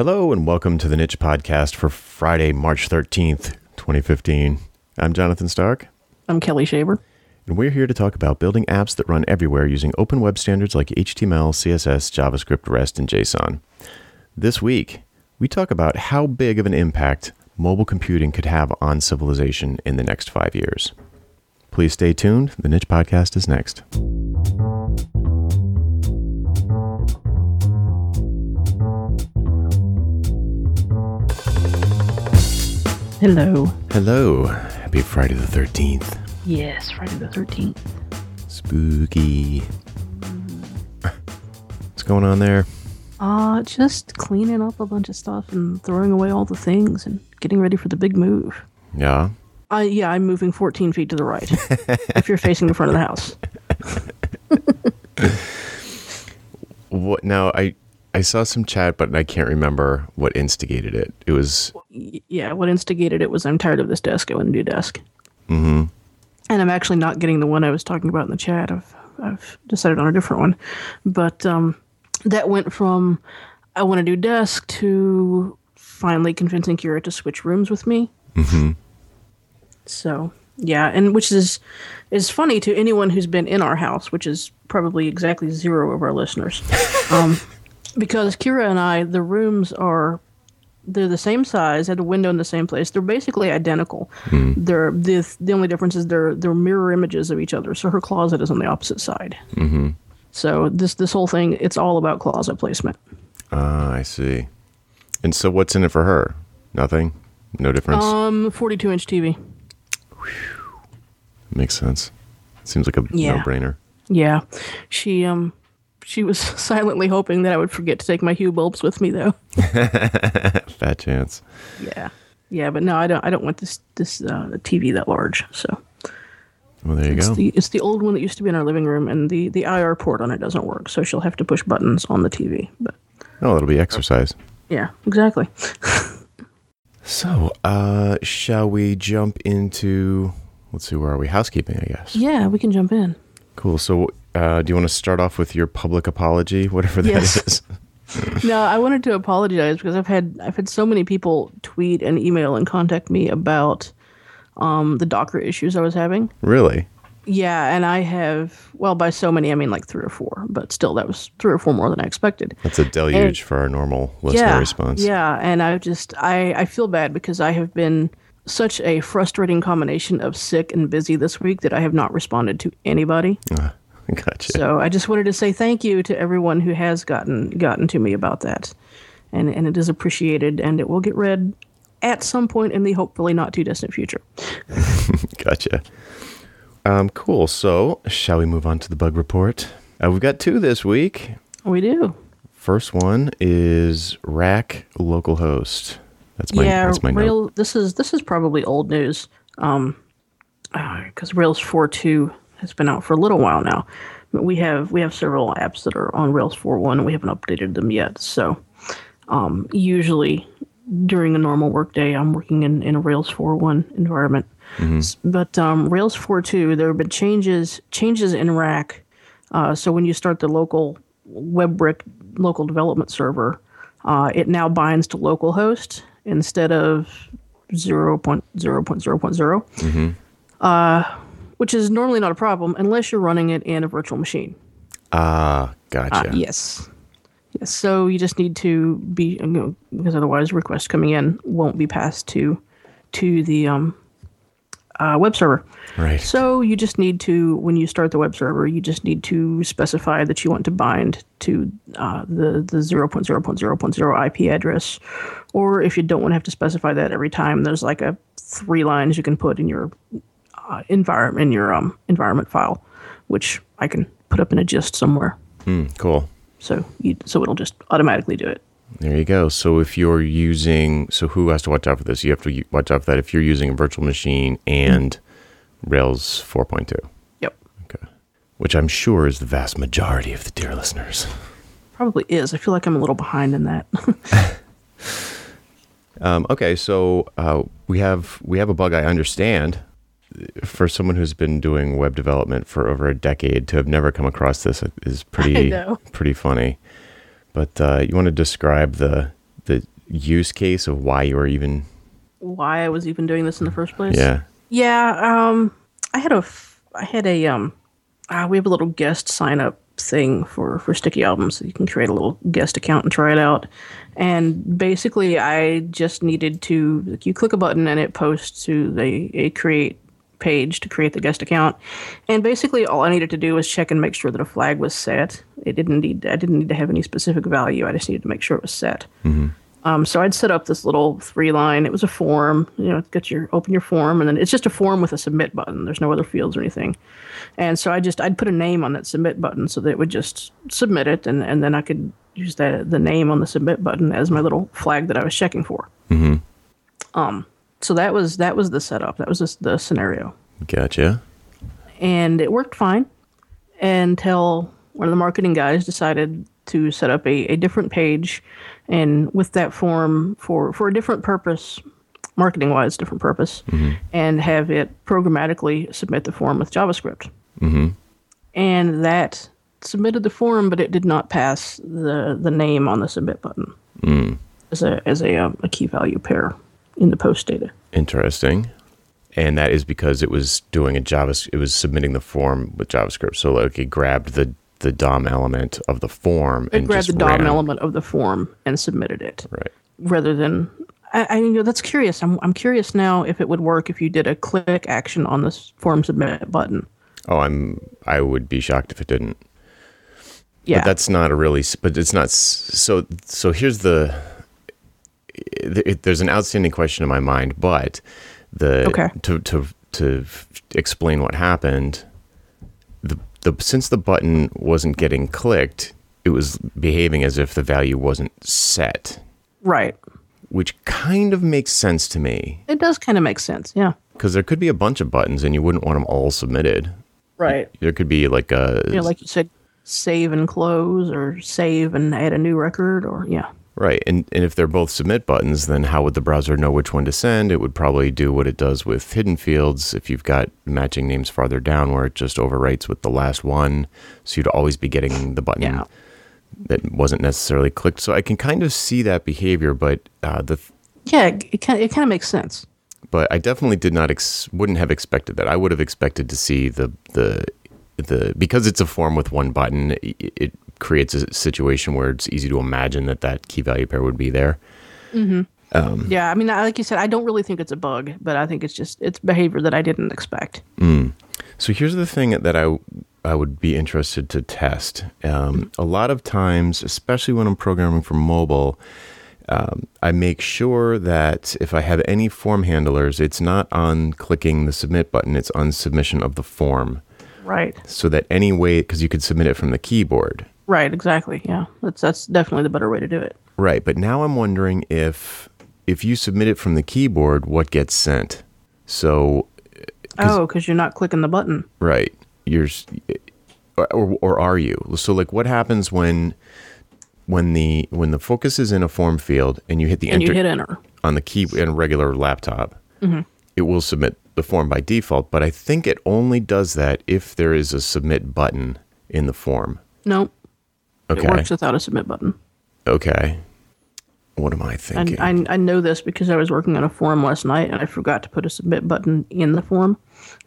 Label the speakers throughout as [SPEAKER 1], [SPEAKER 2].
[SPEAKER 1] Hello and welcome to the Niche Podcast for Friday, March 13th, 2015. I'm Jonathan Stark,
[SPEAKER 2] I'm Kelli Shaver.
[SPEAKER 1] and we're here to talk about building apps that run everywhere using open web standards like HTML, CSS, JavaScript, REST, and JSON. This week, we talk about how big of an impact mobile computing could have on civilization in the next five years. Please stay tuned. The Niche Podcast is next.
[SPEAKER 2] Hello.
[SPEAKER 1] Hello. Happy Friday the 13th.
[SPEAKER 2] Yes, Friday the 13th.
[SPEAKER 1] Spooky. What's going on there?
[SPEAKER 2] Uh, just cleaning up a bunch of stuff and throwing away all the things and getting ready for the big move.
[SPEAKER 1] Yeah.
[SPEAKER 2] Uh, yeah, I'm moving 14 feet to the right if you're facing the front of the house.
[SPEAKER 1] What now? I I saw some chat, but I can't remember what instigated it. It was
[SPEAKER 2] Yeah, what instigated it was I'm tired of this desk. I want a new desk. Mm-hmm. And I'm actually not getting the one I was talking about in the chat. I've, I've decided on a different one. But um, that went from I want a new desk to finally convincing Kira to switch rooms with me. Mm-hmm. So yeah, and which is is funny to anyone who's been in our house, which is probably exactly zero of our listeners. um, because Kira and I, the rooms are they're the same size, had a window in the same place. They're basically identical. They're the the only difference is they're they're mirror images of each other. So her closet is on the opposite side. Mm-hmm. So this this whole thing, it's all about closet placement.
[SPEAKER 1] ah, I see. And so, what's in it for her? Nothing. No difference.
[SPEAKER 2] Um, 42 inch TV.
[SPEAKER 1] Makes sense. Seems like a
[SPEAKER 2] Yeah.
[SPEAKER 1] no-brainer.
[SPEAKER 2] Yeah, she um she was silently hoping that I would forget to take my Hue bulbs with me though.
[SPEAKER 1] Fat chance.
[SPEAKER 2] Yeah, yeah, but no, I don't. I don't want this this uh, TV that large. So
[SPEAKER 1] Well, there you
[SPEAKER 2] it's
[SPEAKER 1] go.
[SPEAKER 2] the it's the old one that used to be in our living room, and the the IR port on it doesn't work. So she'll have to push buttons on the TV. But
[SPEAKER 1] oh, it'll be exercise.
[SPEAKER 2] yeah, exactly.
[SPEAKER 1] So, uh, shall we jump into? Let's see, where are we? Housekeeping, I guess.
[SPEAKER 2] Yeah, we can jump in.
[SPEAKER 1] Cool. So, uh, do you want to start off with your public apology, whatever that is?
[SPEAKER 2] Yes. No, I wanted to apologize because I've had I've had so many people tweet and email and contact me about um, the Docker issues I was having.
[SPEAKER 1] really?
[SPEAKER 2] Yeah, and I have well by so many I mean like three or four, but still that was three or four more than I expected.
[SPEAKER 1] That's a deluge for our normal listener
[SPEAKER 2] yeah,
[SPEAKER 1] response.
[SPEAKER 2] Yeah, and I just I I feel bad because I have been such a frustrating combination of sick and busy this week that I have not responded to anybody.
[SPEAKER 1] Ah, gotcha.
[SPEAKER 2] So I just wanted to say thank you to everyone who has gotten gotten to me about that, and and it is appreciated, and it will get read at some point in the hopefully not too distant future.
[SPEAKER 1] Gotcha. Um, cool. So, shall we move on to the bug report? Uh, we've got two this week.
[SPEAKER 2] We do.
[SPEAKER 1] First one is Rack localhost. That's my
[SPEAKER 2] yeah,
[SPEAKER 1] that's my note.
[SPEAKER 2] This is this is probably old news, um, because Rails 4.2 has been out for a little while now. But we have we have several apps that are on Rails 4.1, and we haven't updated them yet. So, um, usually during a normal workday, I'm working in, in a Rails 4.1 environment. S- But um, Rails 4.2, there have been changes changes in Rack. Uh, so when you start the local WEBrick local development server, uh, it now binds to localhost instead of 0.0.0.0, uh, which is normally not a problem unless you're running it in a virtual machine.
[SPEAKER 1] Ah, gotcha.
[SPEAKER 2] Yes. Yes. So you just need to be you know, because otherwise requests coming in won't be passed to to the um, uh, web server.
[SPEAKER 1] Right.
[SPEAKER 2] So you just need to, when you start the web server, you just need to specify that you want to bind to uh, the the 0.0.0.0 IP address, or if you don't want to have to specify that every time, there's like a three lines you can put in your uh, environment in your um, environment file, which I can put up in a gist somewhere.
[SPEAKER 1] Hmm, cool.
[SPEAKER 2] So you, so it'll just automatically do it.
[SPEAKER 1] There you go. So if you're using, so who has to watch out for this? You have to watch out for that if you're using a virtual machine and Rails 4.2.
[SPEAKER 2] Yep.
[SPEAKER 1] Okay. Which I'm sure is the vast majority of the dear listeners.
[SPEAKER 2] Probably is. I feel like I'm a little behind in that.
[SPEAKER 1] Um, okay, so uh, we have we have a bug I understand. For someone who's been doing web development for over a decade to have never come across this is pretty pretty funny. But uh, you want to describe the the use case of why you were even
[SPEAKER 2] Why I was even doing this in the first place?
[SPEAKER 1] yeah
[SPEAKER 2] Yeah, um, I had a, f- I had a, um, uh, we have a little guest sign up thing for for sticky albums. So you can create a little guest account and try it out. And basically, I just needed to, like, you click a button and it posts to the a create page to create the guest account. And basically, all I needed to do was check and make sure that a flag was set. It didn't need, I didn't need to have any specific value. I just needed to make sure it was set. Um, so I'd set up this little three line. It was a form. You know, get your open your form, and then it's just a form with a submit button. There's no other fields or anything. And so I just I'd put a name on that submit button so that it would just submit it, and, and then I could use that the name on the submit button as my little flag that I was checking for. Mm-hmm. Um. So that was that was the setup. That was just the scenario,
[SPEAKER 1] gotcha.
[SPEAKER 2] And it worked fine until one of the marketing guys decided to set up a, a different page. And with that form for, for a different purpose marketing wise different purpose mm-hmm. and have it programmatically submit the form with javascript. Mm-hmm. And that submitted the form but it did not pass the, the name on the submit button mm. as a, as a, um, a key value pair in the post data
[SPEAKER 1] interesting and that is because it was doing a java it was submitting the form with javascript so like it grabbed the the dom element of the form
[SPEAKER 2] it
[SPEAKER 1] and
[SPEAKER 2] grabbed the DOM element of the form and submitted it
[SPEAKER 1] right
[SPEAKER 2] rather than I, I you know that's curious. I'm I'm curious now if it would work if you did a click action on this form submit button.
[SPEAKER 1] oh i'm i would be shocked if it didn't
[SPEAKER 2] Yeah,
[SPEAKER 1] But that's not a really. But it's not. So so here's the. It- there's an outstanding question in my mind, but the
[SPEAKER 2] Okay.
[SPEAKER 1] to to to explain what happened. The the since the button wasn't getting clicked, it was behaving as if the value wasn't set,
[SPEAKER 2] right.
[SPEAKER 1] which kind of makes sense to me
[SPEAKER 2] It does kind of make sense. Yeah,
[SPEAKER 1] because there could be a bunch of buttons and you wouldn't want them all submitted.
[SPEAKER 2] right.
[SPEAKER 1] There could be like a
[SPEAKER 2] know, like you said, save and close, or save and add a new record, or yeah,
[SPEAKER 1] Right. And, and if they're both submit buttons, then how would the browser know which one to send? It would probably do what it does with hidden fields if you've got matching names farther down where it just overwrites with the last one. So you'd always be getting the button
[SPEAKER 2] Yeah.
[SPEAKER 1] that wasn't necessarily clicked. So I can kind of see that behavior, but uh, the
[SPEAKER 2] yeah. It, it kind it kind of makes sense.
[SPEAKER 1] but I definitely did not ex- wouldn't have expected that. I would have expected to see the the the because it's a form with one button, it, it creates a situation where it's easy to imagine that that key value pair would be there.
[SPEAKER 2] Yeah, I mean, like you said, I don't really think it's a bug, but I think it's just it's behavior that I didn't expect.
[SPEAKER 1] So here's the thing that I I would be interested to test. Um, a lot of times, especially when I'm programming for mobile, um, I make sure that if I have any form handlers, it's not on clicking the submit button; it's on submission of the form,
[SPEAKER 2] Right.
[SPEAKER 1] so that any way because you could submit it from the keyboard.
[SPEAKER 2] Right. Exactly. Yeah. That's that's definitely the better way to do it.
[SPEAKER 1] Right, but now I'm wondering if if you submit it from the keyboard, what gets sent? So uh,
[SPEAKER 2] Oh, because you're not clicking the button.
[SPEAKER 1] Right. You're, or, or, are you? So, like, what happens when, when the when the focus is in a form field and you hit the
[SPEAKER 2] And
[SPEAKER 1] enter
[SPEAKER 2] you hit enter.
[SPEAKER 1] on the key in a regular laptop, mm-hmm. it will submit the form by default. But I think it only does that if there is a submit button in the form.
[SPEAKER 2] Nope.
[SPEAKER 1] Okay.
[SPEAKER 2] It works without a submit button.
[SPEAKER 1] Okay. What am I
[SPEAKER 2] And
[SPEAKER 1] thinking?
[SPEAKER 2] I, I know this because I was working on a form last night and I forgot to put a submit button in the form.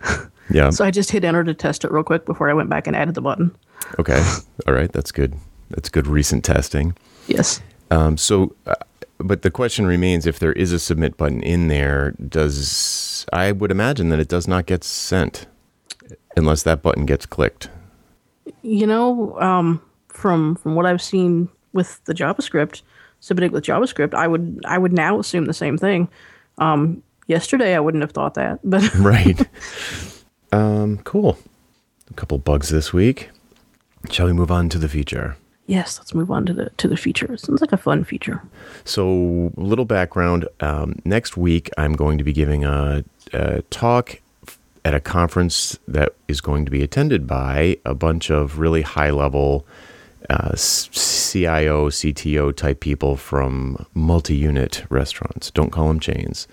[SPEAKER 1] yeah.
[SPEAKER 2] So I just hit enter to test it real quick before I went back and added the button.
[SPEAKER 1] okay. All right. That's good. That's good recent testing.
[SPEAKER 2] Yes.
[SPEAKER 1] Um, so, uh, but the question remains: if there is a submit button in there, does I would imagine that it does not get sent unless that button gets clicked.
[SPEAKER 2] You know, um, from from what I've seen with the JavaScript, submitting with JavaScript, I would I would now assume the same thing. Um, yesterday I wouldn't have thought that, but
[SPEAKER 1] Right. um, cool. A couple bugs this week. Shall we move on to the feature?
[SPEAKER 2] yes, let's move on to the to the feature. It sounds like a fun feature.
[SPEAKER 1] So, a little background. Um, next week, I'm going to be giving a, a talk at a conference that is going to be attended by a bunch of really high level uh, CIO, CTO type people from multi unit restaurants. Don't call them chains,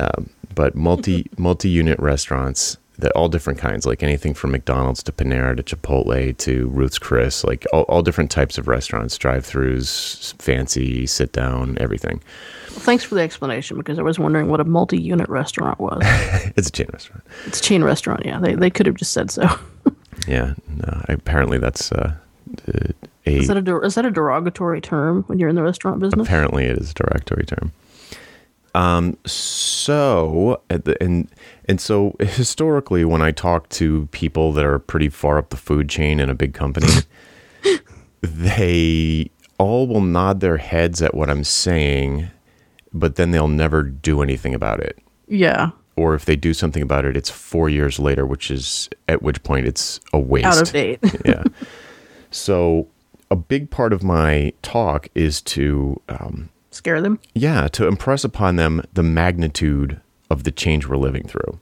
[SPEAKER 1] um, but multi multi unit restaurants that all different kinds, like anything from McDonald's to Panera to Chipotle to Ruth's Chris, like all, all different types of restaurants, drive-throughs, fancy, sit down, everything.
[SPEAKER 2] Well, thanks for the explanation because I was wondering what a multi-unit restaurant was.
[SPEAKER 1] it's a chain restaurant.
[SPEAKER 2] It's a chain restaurant. Yeah, they they could have just said so.
[SPEAKER 1] yeah, no, apparently that's uh,
[SPEAKER 2] a. Is that a is that a derogatory term when you're in the restaurant business?
[SPEAKER 1] Apparently, it is a derogatory term. Um, so the, and and so historically, when I talk to people that are pretty far up the food chain in a big company, they all will nod their heads at what I'm saying, but then they'll never do anything about it.
[SPEAKER 2] Yeah.
[SPEAKER 1] Or if they do something about it, it's four years later, which is at which point it's a waste.
[SPEAKER 2] Out of date.
[SPEAKER 1] yeah. So a big part of my talk is to um,
[SPEAKER 2] scare them?
[SPEAKER 1] Yeah, to impress upon them the magnitude of the change we're living through.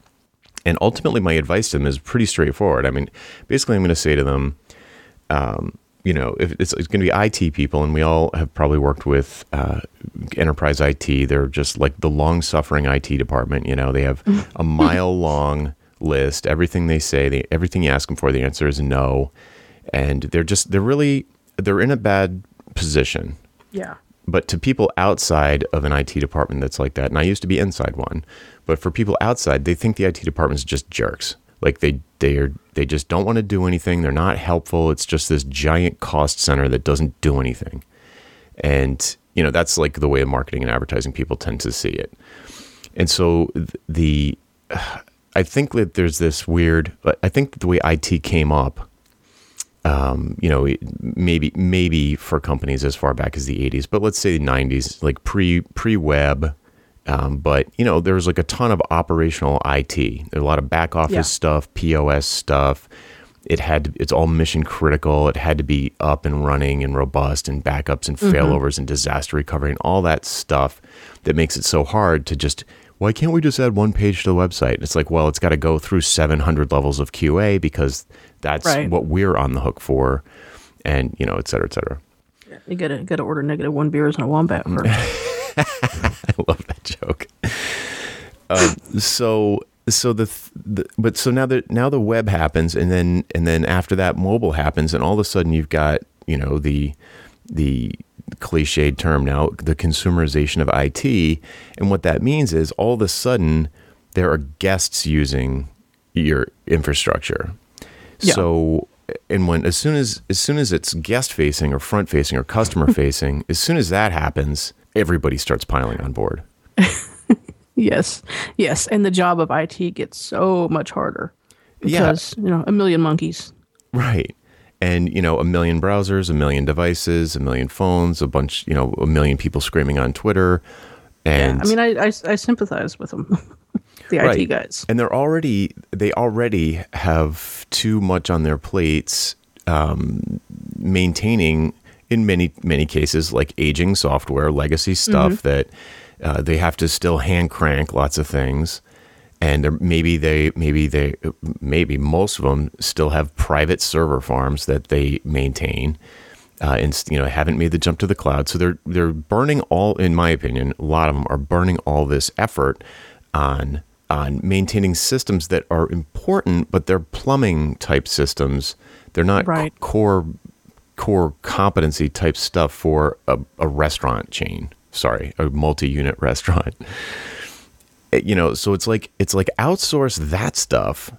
[SPEAKER 1] And ultimately, my advice to them is pretty straightforward. I mean, basically, I'm going to say to them, um, you know, if it's, it's, going to be IT people, and we all have probably worked with uh, enterprise IT. They're just like the long suffering IT department. You know, they have a mile long list. Everything they say, they, everything you ask them for, the answer is no. And they're just, they're really, they're in a bad position.
[SPEAKER 2] Yeah
[SPEAKER 1] but to people outside of an IT department that's like that, and I used to be inside one, but for people outside, they think the IT department is just jerks. Like they they are they just don't want to do anything. They're not helpful. It's just this giant cost center that doesn't do anything. And you know that's like the way marketing and advertising people tend to see it. And so the I think that there's this weird. I think the way IT came up um, you know, maybe maybe for companies as far back as the 80s, but let's say the 90s, like pre pre web. Um, but you know, there was like a ton of operational IT. There's a lot of back office yeah. stuff, POS stuff. It had to, it's all mission critical. It had to be up and running and robust and backups and mm-hmm. failovers and disaster recovery and all that stuff that makes it so hard to just why can't we just add one page to the website? And It's like, well, it's got to go through 700 levels of QA because that's right. what we're on the hook for, and you know, et cetera, et cetera.
[SPEAKER 2] Yeah, you gotta gotta order negative one beers and a wombat first.
[SPEAKER 1] I love that joke. Um, so so the, the but so now that now the web happens and then and then after that mobile happens and all of a sudden you've got you know the the cliched term now the consumerization of IT and what that means is all of a sudden there are guests using your infrastructure yeah. So and when as soon as as soon as it's guest facing or front facing or customer facing, as soon as that happens, everybody starts piling on board.
[SPEAKER 2] yes. Yes, and the job of IT gets so much harder because, yeah. you know, a million monkeys.
[SPEAKER 1] Right. And, you know, a million browsers, a million devices, a million phones, a bunch, you know, a million people screaming on Twitter. And
[SPEAKER 2] yeah, I mean, I, I, I sympathize with them. the right. IT guys.
[SPEAKER 1] And they're already they already have too much on their plates um, maintaining in many many cases like aging software, legacy stuff mm-hmm. that uh, they have to still hand crank lots of things. And maybe they, maybe they, maybe most of them still have private server farms that they maintain, uh, and you know haven't made the jump to the cloud. So they're they're burning all, in my opinion, a lot of them are burning all this effort on on maintaining systems that are important, but they're plumbing type systems. They're not right. c- core core competency type stuff for a, a restaurant chain. Sorry, a multi-unit restaurant. Eh, you know, so it's like it's like outsource that stuff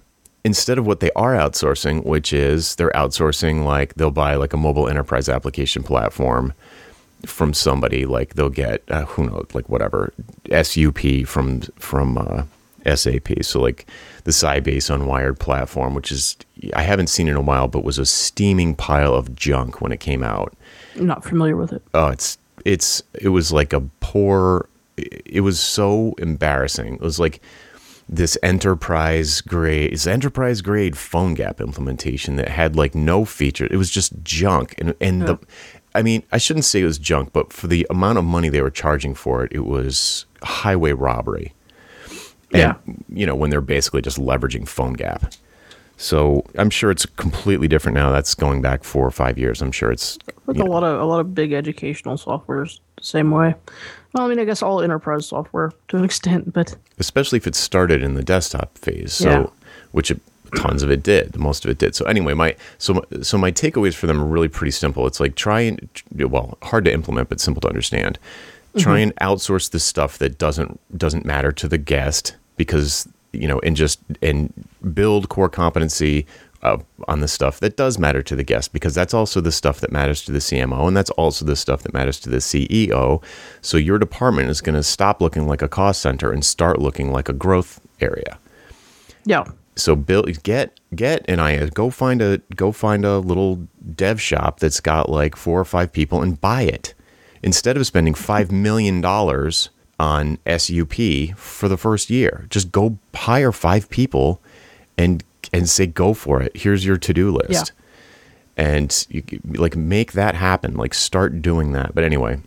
[SPEAKER 1] instead of what they are outsourcing, which is they're outsourcing like they'll buy like a mobile enterprise application platform from somebody like they'll get uh, who knows like whatever SUP from from uh, SAP. So like the Sybase Unwired platform, which is I haven't seen in a while, but was a steaming pile of junk when it came out.
[SPEAKER 2] I'm not familiar with it.
[SPEAKER 1] Oh, it's it's it was like a poor. It was so embarrassing. It was like this enterprise grade, it's enterprise grade PhoneGap implementation that had like no feature. It was just junk, and and yeah. the. I mean, I shouldn't say it was junk, but for the amount of money they were charging for it, it was highway robbery. And, yeah. You know, when they're basically just leveraging PhoneGap. So I'm sure it's completely different now. That's going back four or five years. I'm sure it's
[SPEAKER 2] like a know. lot of a lot of big educational softwares same way. Well, I mean, I guess all enterprise software to an extent, but
[SPEAKER 1] especially if it started in the desktop phase. So yeah. which it, tons of it did. Most of it did. So anyway, my so so my takeaways for them are really pretty simple. It's like try and well, hard to implement but simple to understand. Try mm-hmm. and outsource the stuff that doesn't doesn't matter to the guest because you know and just and build core competency uh, on the stuff that does matter to the guest because that's also the stuff that matters to the CMO and that's also the stuff that matters to the CEO. So your department is going to stop looking like a cost center and start looking like a growth area.
[SPEAKER 2] Yeah.
[SPEAKER 1] So build get get an IA go find a go find a little dev shop that's got like four or five people and buy it instead of spending five million dollars on SUP for the first year. Just go hire five people and and say go for it. Here's your to do list.
[SPEAKER 2] Yeah.
[SPEAKER 1] And you like make that happen. Like start doing that. But anyway,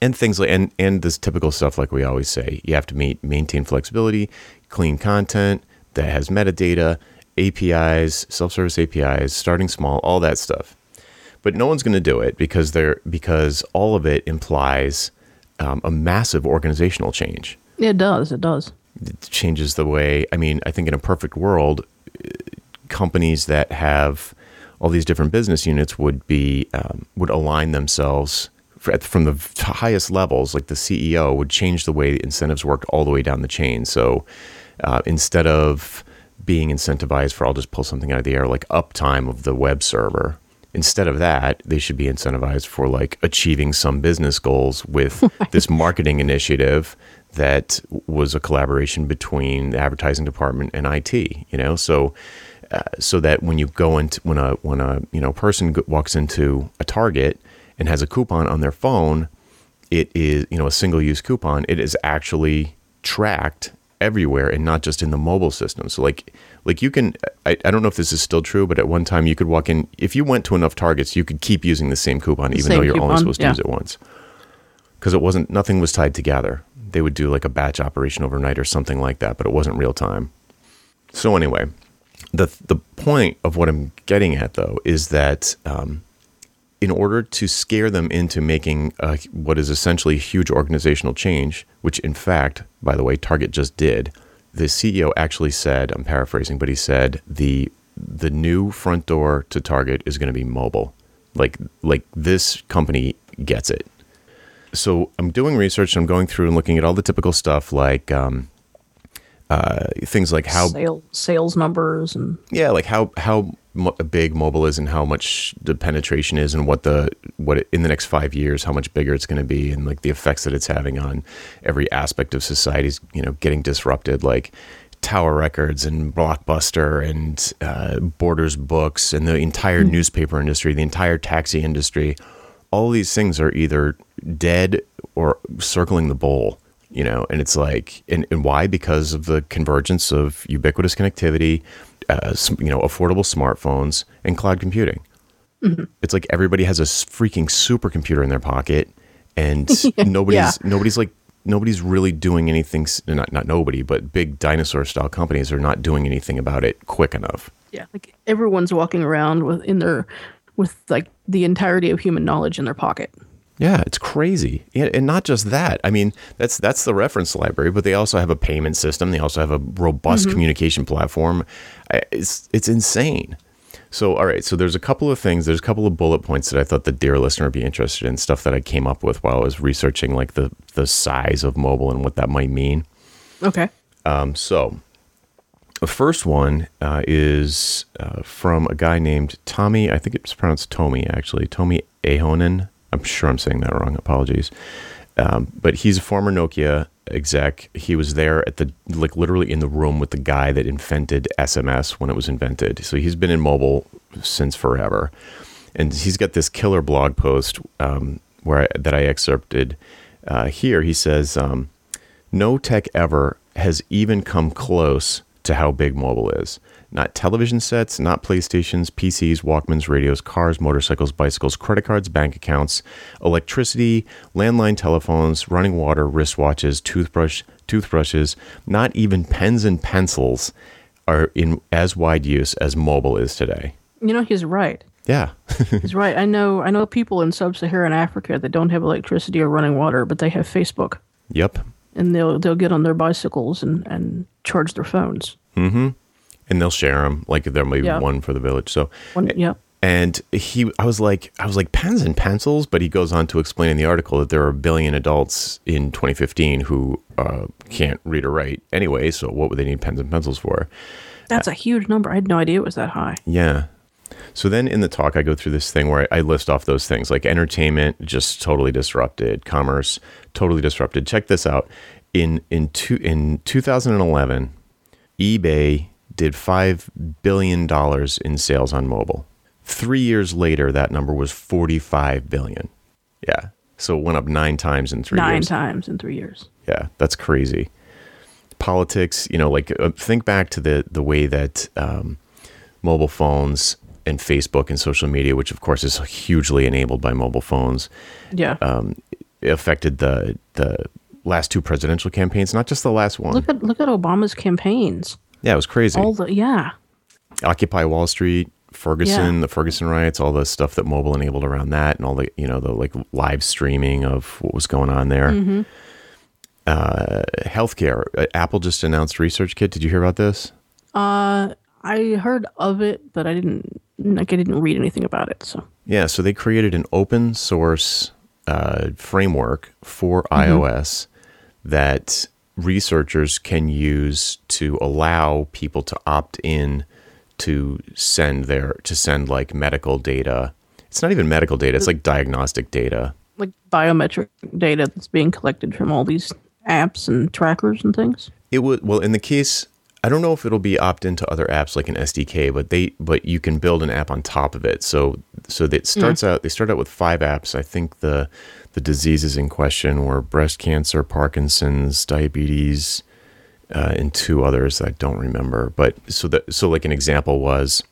[SPEAKER 1] and things like and and this typical stuff like we always say, you have to meet maintain flexibility, clean content that has metadata, APIs, self-service APIs, starting small, all that stuff. But no one's going to do it because they're because all of it implies um, a massive organizational change.
[SPEAKER 2] It does. It does.
[SPEAKER 1] It changes the way. I mean, I think in a perfect world, companies that have all these different business units would be um, would align themselves fr- from the highest levels. Like the CEO would change the way incentives worked all the way down the chain. So uh, instead of being incentivized for I'll just pull something out of the air like uptime of the web server. Instead of that, they should be incentivized for like achieving some business goals with this marketing initiative that was a collaboration between the advertising department and IT. You know, so uh, so that when you go into when a when a you know person walks into a Target and has a coupon on their phone, it is you know a single use coupon. It is actually tracked everywhere and not just in the mobile system. So like like you can I, I don't know if this is still true, but at one time you could walk in if you went to enough targets, you could keep using the same coupon even
[SPEAKER 2] same
[SPEAKER 1] though you're only
[SPEAKER 2] coupon,
[SPEAKER 1] supposed to use it once. Because it wasn't nothing was tied together. They would do like a batch operation overnight or something like that, but it wasn't real time. So anyway, the the point of what I'm getting at though is that um, in order to scare them into making a, what is essentially a huge organizational change, which in fact, by the way, Target just did, the CEO actually said, I'm paraphrasing, but he said the the new front door to Target is going to be mobile. Like like this company gets it. So I'm doing research. I'm going through and looking at all the typical stuff like um, uh, things like how
[SPEAKER 2] Sale, sales numbers and
[SPEAKER 1] yeah, like how how mo- big mobile is and how much the penetration is and what the what it, in the next five years how much bigger it's going to be and like the effects that it's having on every aspect of society's you know getting disrupted like Tower Records and Blockbuster and uh, Borders Books and the entire newspaper industry, the entire taxi industry. All these things are either dead or circling the bowl, you know. And it's like, and, and why? Because of the convergence of ubiquitous connectivity, uh, you know, affordable smartphones and cloud computing. It's like everybody has a freaking supercomputer in their pocket, and nobody's nobody's like nobody's really doing anything. Not not nobody, but big dinosaur style companies are not doing anything about it quick enough.
[SPEAKER 2] yeah, like everyone's walking around with in their with like the entirety of human knowledge in their pocket.
[SPEAKER 1] Yeah, it's crazy. Yeah, and not just that. I mean, that's that's the reference library, but they also have a payment system. They also have a robust communication platform. It's it's insane. So, all right. So, there's a couple of things. There's a couple of bullet points that I thought the dear listener would be interested in. Stuff that I came up with while I was researching, like the the size of mobile and what that might mean.
[SPEAKER 2] Okay.
[SPEAKER 1] Um, so, the first one uh, is uh, from a guy named Tommy. I think it's pronounced Tommy, actually. Tomi Ahonen. I'm sure I'm saying that wrong. Apologies. Um, but he's a former Nokia exec. He was there at the, like, literally in the room with the guy that invented SMS when it was invented. So he's been in mobile since forever. And he's got this killer blog post um, where I, that I excerpted uh, here. He says, um, no tech ever has even come close to how big mobile is. Not television sets, not PlayStations, PCs, Walkmans, radios, cars, motorcycles, bicycles, credit cards, bank accounts, electricity, landline telephones, running water, wristwatches, toothbrush, toothbrushes, not even pens and pencils are in as wide use as mobile is today.
[SPEAKER 2] You know he's right.
[SPEAKER 1] Yeah.
[SPEAKER 2] He's right. I know. I know people in sub-Saharan Africa that don't have electricity or running water, but they have Facebook,
[SPEAKER 1] yep.
[SPEAKER 2] And they'll they'll get on their bicycles and and charge their phones. Mm-hmm.
[SPEAKER 1] and they'll share them. Like there may be
[SPEAKER 2] Yeah.
[SPEAKER 1] one for the village. So
[SPEAKER 2] One, yeah.
[SPEAKER 1] and he i was like i was like pens and pencils but he goes on to explain in the article that there are a billion adults in 2015 who uh, can't read or write anyway so what would they need pens and pencils for
[SPEAKER 2] That's a huge number. I had no idea it was that high.
[SPEAKER 1] yeah so then in the talk i go through this thing where i list off those things like entertainment just totally disrupted commerce totally disrupted check this out in in two in 2011 ebay did 5 billion dollars in sales on mobile Three years later, that number was 45 billion. Yeah. So it went up nine times in three
[SPEAKER 2] Nine
[SPEAKER 1] years.
[SPEAKER 2] times in three years.
[SPEAKER 1] Yeah, that's crazy. Politics, you know, like uh, think back to the the way that um, mobile phones and Facebook and social media, which of course is hugely enabled by mobile phones,
[SPEAKER 2] Yeah.
[SPEAKER 1] Um, affected the the last two presidential campaigns, not just the last one.
[SPEAKER 2] look at look at Obama's campaigns.
[SPEAKER 1] yeah, it was crazy.
[SPEAKER 2] All the yeah.
[SPEAKER 1] Occupy Wall Street, Ferguson,
[SPEAKER 2] Yeah.
[SPEAKER 1] the Ferguson riots, all the stuff that mobile enabled around that, and all the you know the like live streaming of what was going on there.
[SPEAKER 2] Mm-hmm.
[SPEAKER 1] Uh, healthcare. Uh, Apple just announced Research Kit. Did you hear about this?
[SPEAKER 2] Uh, I heard of it, but I didn't like I didn't read anything about it. So
[SPEAKER 1] Yeah, so they created an open source uh, framework for iOS that researchers can use to allow people to opt in to send their to send like medical data. It's not even medical data; it's like diagnostic data.
[SPEAKER 2] like biometric data that's being collected from all these apps and trackers and things.
[SPEAKER 1] It would well in the case. I don't know if it'll be opt into other apps like an SDK, but they but you can build an app on top of it. So so that starts out they start out with five apps. I think the the diseases in question were breast cancer, Parkinson's, diabetes, uh, and two others that I don't remember. But so that so like an example was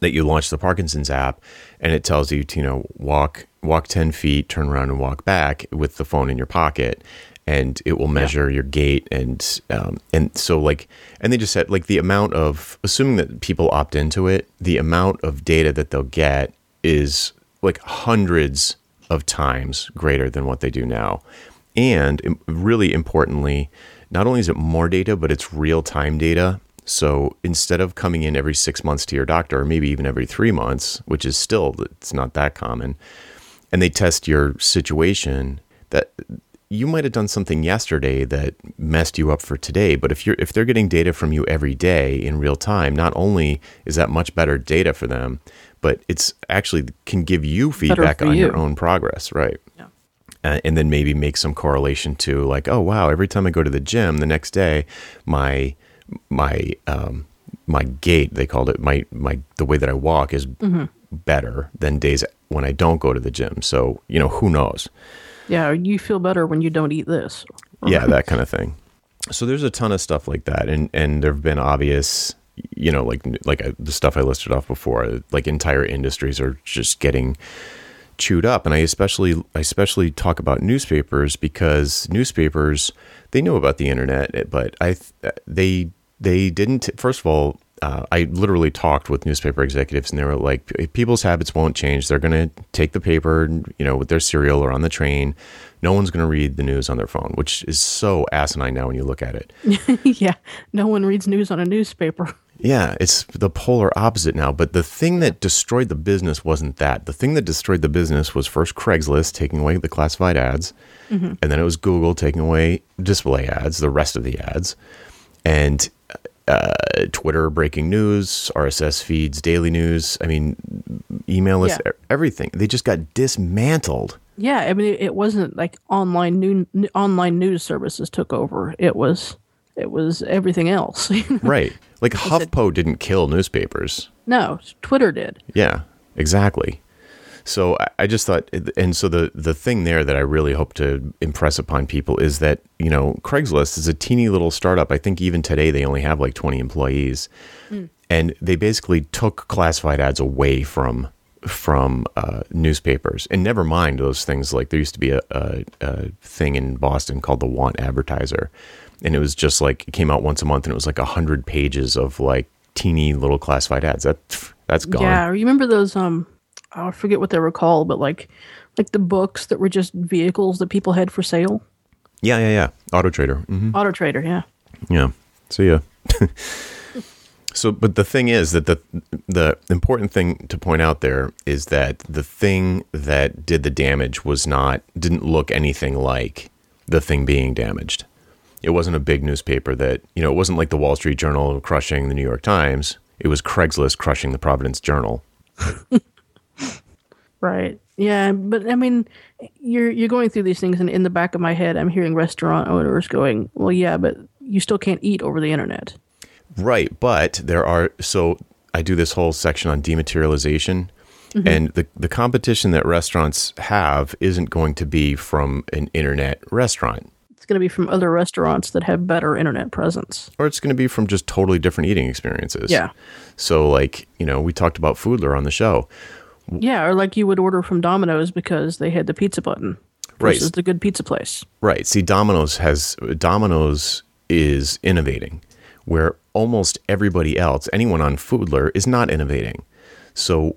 [SPEAKER 1] that you launch the Parkinson's app and it tells you to you know walk walk ten feet, turn around and walk back with the phone in your pocket, and it will measure your gait and um, and so like and they just said like the amount of assuming that people opt into it, the amount of data that they'll get is like hundreds of times greater than what they do now. And really importantly, not only is it more data, but it's real time data. So instead of coming in every six months to your doctor, or maybe even every three months, which is still it's not that common, and they test your situation, that you might have done something yesterday that messed you up for today. But if you're if they're getting data from you every day in real time, not only is that much better data for them, but it's actually can give you feedback on your own progress, right?
[SPEAKER 2] Yeah.
[SPEAKER 1] uh, and then maybe make some correlation to like, oh wow, every time I go to the gym, the next day, my my um, my gait they called it my my the way that I walk is better than days when I don't go to the gym. So you know who knows?
[SPEAKER 2] Yeah, you feel better when you don't eat this.
[SPEAKER 1] yeah, that kind of thing. So there's a ton of stuff like that, and and there've been obvious, you know, like like uh, the stuff I listed off before, like entire industries are just getting chewed up, and I especially I especially talk about newspapers because newspapers they know about the internet, but I they they didn't. First of all, uh, I literally talked with newspaper executives, and they were like, "People's habits won't change. They're going to take the paper, you know, with their cereal or on the train. No one's going to read the news on their phone, which is so asinine now when you look at it.
[SPEAKER 2] yeah, no one reads news on a newspaper.
[SPEAKER 1] Yeah, it's the polar opposite now. But the thing that destroyed the business wasn't that. The thing that destroyed the business was first Craigslist taking away the classified ads, and then it was Google taking away display ads, the rest of the ads, and uh, Twitter breaking news, RSS feeds, daily news. I mean, email lists,
[SPEAKER 2] Yeah.
[SPEAKER 1] everything. They just got dismantled.
[SPEAKER 2] Yeah, I mean, it, it wasn't like online new, online news services took over. It was it was everything else.
[SPEAKER 1] Right. Like HuffPo didn't kill newspapers.
[SPEAKER 2] no, Twitter did.
[SPEAKER 1] Yeah, exactly. So I- just thought, and so the the thing there that I really hope to impress upon people is that you know Craigslist is a teeny little startup. I think even today they only have like twenty employees, and they basically took classified ads away from from uh, newspapers. And never mind those things like there used to be a, a, a thing in Boston called the Want Advertiser, and it was just like it came out once a month, and it was like a hundred pages of like teeny little classified ads. That that's gone.
[SPEAKER 2] Yeah, you remember those? Um, I forget what they were called, but like like the books that were just vehicles that people had for sale.
[SPEAKER 1] Yeah, yeah, yeah. Auto Trader. hmm
[SPEAKER 2] Auto Trader, yeah.
[SPEAKER 1] Yeah. So yeah. So, but the thing is that the the important thing to point out there is that the thing that did the damage was not didn't look anything like the thing being damaged. It wasn't a big newspaper that you know. It wasn't like the Wall Street Journal crushing the New York Times. It was Craigslist crushing the Providence Journal.
[SPEAKER 2] Right. Yeah, but I mean, you're you're going through these things, and in the back of my head, I'm hearing restaurant owners going, "Well, yeah, but you still can't eat over the internet."
[SPEAKER 1] Right, but there are so I do this whole section on dematerialization. Mm-hmm. And the, the competition that restaurants have isn't going to be from an internet restaurant.
[SPEAKER 2] It's going to be from other restaurants that have better internet presence.
[SPEAKER 1] or it's going to be from just totally different eating experiences.
[SPEAKER 2] Yeah.
[SPEAKER 1] So, like, you know, we talked about Foodler on the show.
[SPEAKER 2] Yeah, or like you would order from Domino's because they had the pizza button
[SPEAKER 1] Right.
[SPEAKER 2] versus the good pizza place.
[SPEAKER 1] Right. See, Domino's has, Domino's is innovating where almost everybody else, anyone on Foodler, is not innovating. So,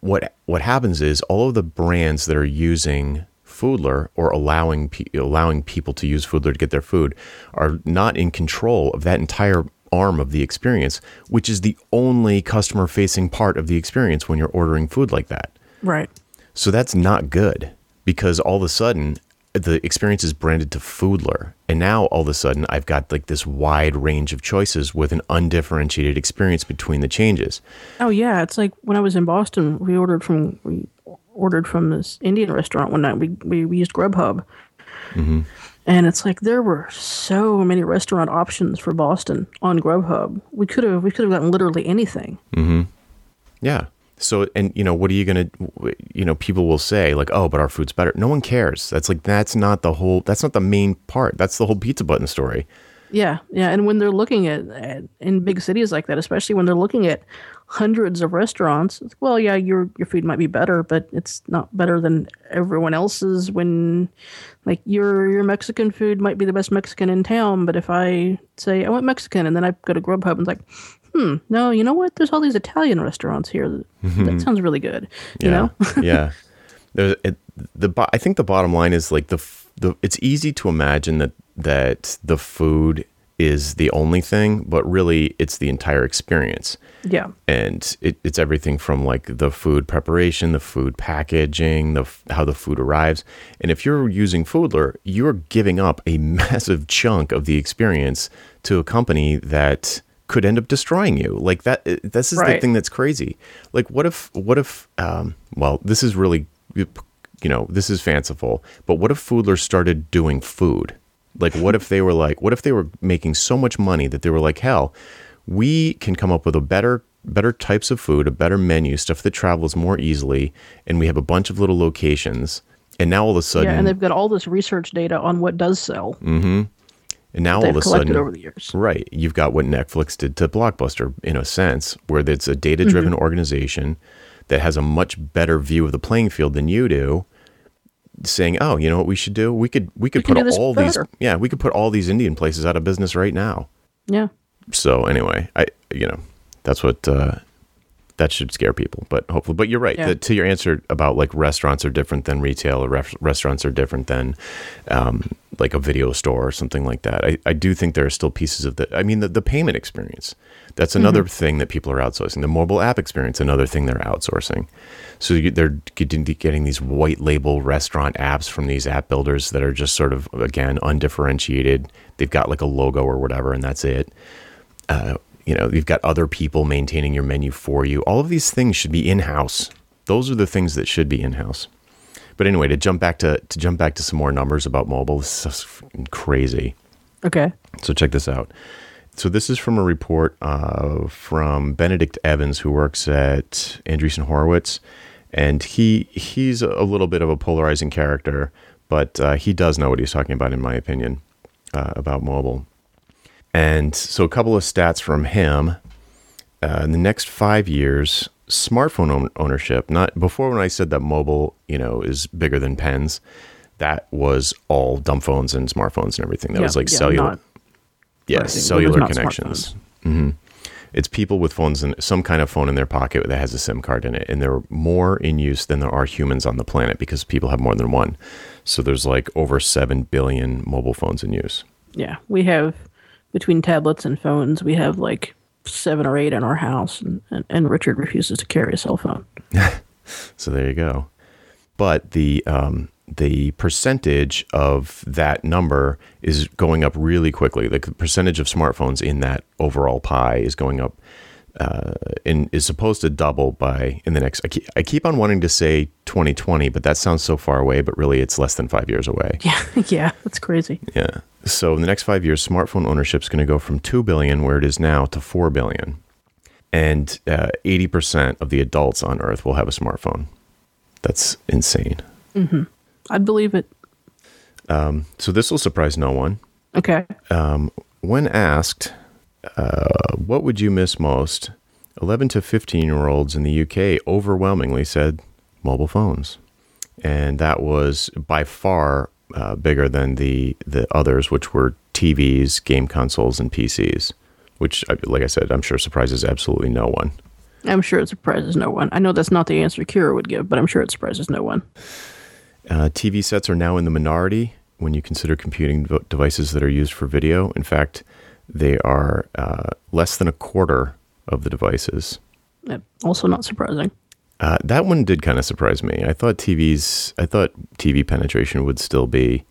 [SPEAKER 1] what what happens is all of the brands that are using Foodler or allowing pe- allowing people to use Foodler to get their food are not in control of that entire arm of the experience, which is the only customer facing part of the experience when you're ordering food like that.
[SPEAKER 2] Right.
[SPEAKER 1] So that's not good because all of a sudden the experience is branded to Foodler. And now all of a sudden I've got like this wide range of choices with an undifferentiated experience between the changes.
[SPEAKER 2] Oh yeah, it's like when I was in Boston, we ordered from we ordered from this Indian restaurant one night. We we, we used Grubhub, mm-hmm. And it's like there were so many restaurant options for Boston on Grubhub. We could have we could have gotten literally anything. Mm-hmm.
[SPEAKER 1] Yeah. So and you know what are you going to you know people will say like oh but our food's better. No one cares. That's like that's not the whole that's not the main part. That's the whole pizza button story.
[SPEAKER 2] Yeah, yeah, and when they're looking at, at in big cities like that, especially when they're looking at hundreds of restaurants, well, yeah, your your food might be better, but it's not better than everyone else's. When like your your Mexican food might be the best Mexican in town, but if I say I want Mexican and then I go to Grubhub and it's like, hmm, no, you know what? There's all these Italian restaurants here. That, that sounds really good. You
[SPEAKER 1] yeah.
[SPEAKER 2] know?
[SPEAKER 1] yeah. There's it, the I think the bottom line is like the the it's easy to imagine that that the food is the only thing, but really it's the entire experience.
[SPEAKER 2] yeah.
[SPEAKER 1] And it, it's everything from like the food preparation, the food packaging, the how the food arrives. And if you're using Foodler, you're giving up a massive chunk of the experience to a company that could end up destroying you. Like that. uh, This is the thing that's crazy. Like what if? What if? Um, well, this is really, you know, this is fanciful. But what if Foodler started doing food? Like what if they were like, what if they were making so much money that they were like, hell, we can come up with a better better types of food, a better menu, stuff that travels more easily, and we have a bunch of little locations. And now all of a sudden,
[SPEAKER 2] Yeah, and they've got all this research data on what does sell. Mm-hmm.
[SPEAKER 1] and now all of a sudden,
[SPEAKER 2] over the years.
[SPEAKER 1] Right. You've got what Netflix did to Blockbuster in a sense, where it's a data driven
[SPEAKER 2] Mm-hmm.
[SPEAKER 1] organization that has a much better view of the playing field than you do, saying, Oh, you know what we should do? We could we could
[SPEAKER 2] can
[SPEAKER 1] put all these yeah, we could put all these Indian places out of business right now.
[SPEAKER 2] Yeah.
[SPEAKER 1] So anyway, I you know, that's what uh that should scare people, but hopefully. But you're right.
[SPEAKER 2] Yeah.
[SPEAKER 1] that- to your answer about like restaurants are different than retail, or ref- restaurants are different than um, like a video store or something like that. I, I do think there are still pieces of the. I mean, the, the payment experience. That's another thing that people are outsourcing. The mobile app experience, another thing they're outsourcing. So they're getting, getting these white label restaurant apps from these app builders that are just sort of again undifferentiated. They've got like a logo or whatever, and that's it. You know you've got other people maintaining your menu for you. All of these things should be in-house. Those are the things that should be in-house. But anyway to jump back to to jump back to some more numbers about mobile this is crazy.
[SPEAKER 2] Okay.
[SPEAKER 1] so check this out. So this is from a report uh, from benedict evans who works at andreessen horowitz and he he's a little bit of a polarizing character but uh, he does know what he's talking about in my opinion uh, about mobile and so, a couple of stats from him. Uh, in the next five years, smartphone ownership, not before when I said that mobile, you know, is bigger than pens, that was all dumb phones and smartphones and everything. That
[SPEAKER 2] Yeah,
[SPEAKER 1] was like
[SPEAKER 2] yeah,
[SPEAKER 1] cellular,
[SPEAKER 2] not-
[SPEAKER 1] yeah,
[SPEAKER 2] right, it was
[SPEAKER 1] cellular connections. hmm It's people with phones and some kind of phone in their pocket that has a SIM card in it, and they're more in use than there are humans on the planet because people have more than one. So there's like over seven billion mobile phones in use.
[SPEAKER 2] Yeah, we have between tablets and phones, we have like seven or eight in our house, and, and, and Richard refuses to carry a cell phone.
[SPEAKER 1] So there you go. But the um, the percentage of that number is going up really quickly. The percentage of smartphones in that overall pie is going up uh, and is supposed to double by in the next. I keep, I keep on wanting to say 2020, but that sounds so far away. But really, it's less than five years away.
[SPEAKER 2] Yeah, yeah, that's crazy.
[SPEAKER 1] Yeah. So in the next five years, smartphone ownership is going to go from two billion, where it is now, to four billion, and uh, eighty percent of the adults on Earth will have a smartphone. That's insane.
[SPEAKER 2] I'd believe it.
[SPEAKER 1] So this will surprise no one.
[SPEAKER 2] Okay.
[SPEAKER 1] When asked, uh, what would you miss most? 11 to 15 year olds in the UK overwhelmingly said mobile phones. And that was by far uh, bigger than the, the others, which were TVs, game consoles, and PCs, which, uh, like I said, I'm sure surprises absolutely no one.
[SPEAKER 2] I'm sure it surprises no one. I know that's not the answer Kira would give, but I'm sure it surprises no one.
[SPEAKER 1] Uh, TV sets are now in the minority when you consider computing dev- devices that are used for video. In fact, they are uh, less than a quarter of the devices.
[SPEAKER 2] Uh, Also not surprising.
[SPEAKER 1] Uh, that one did kind of surprise me. I thought TVs, I thought TV penetration would still be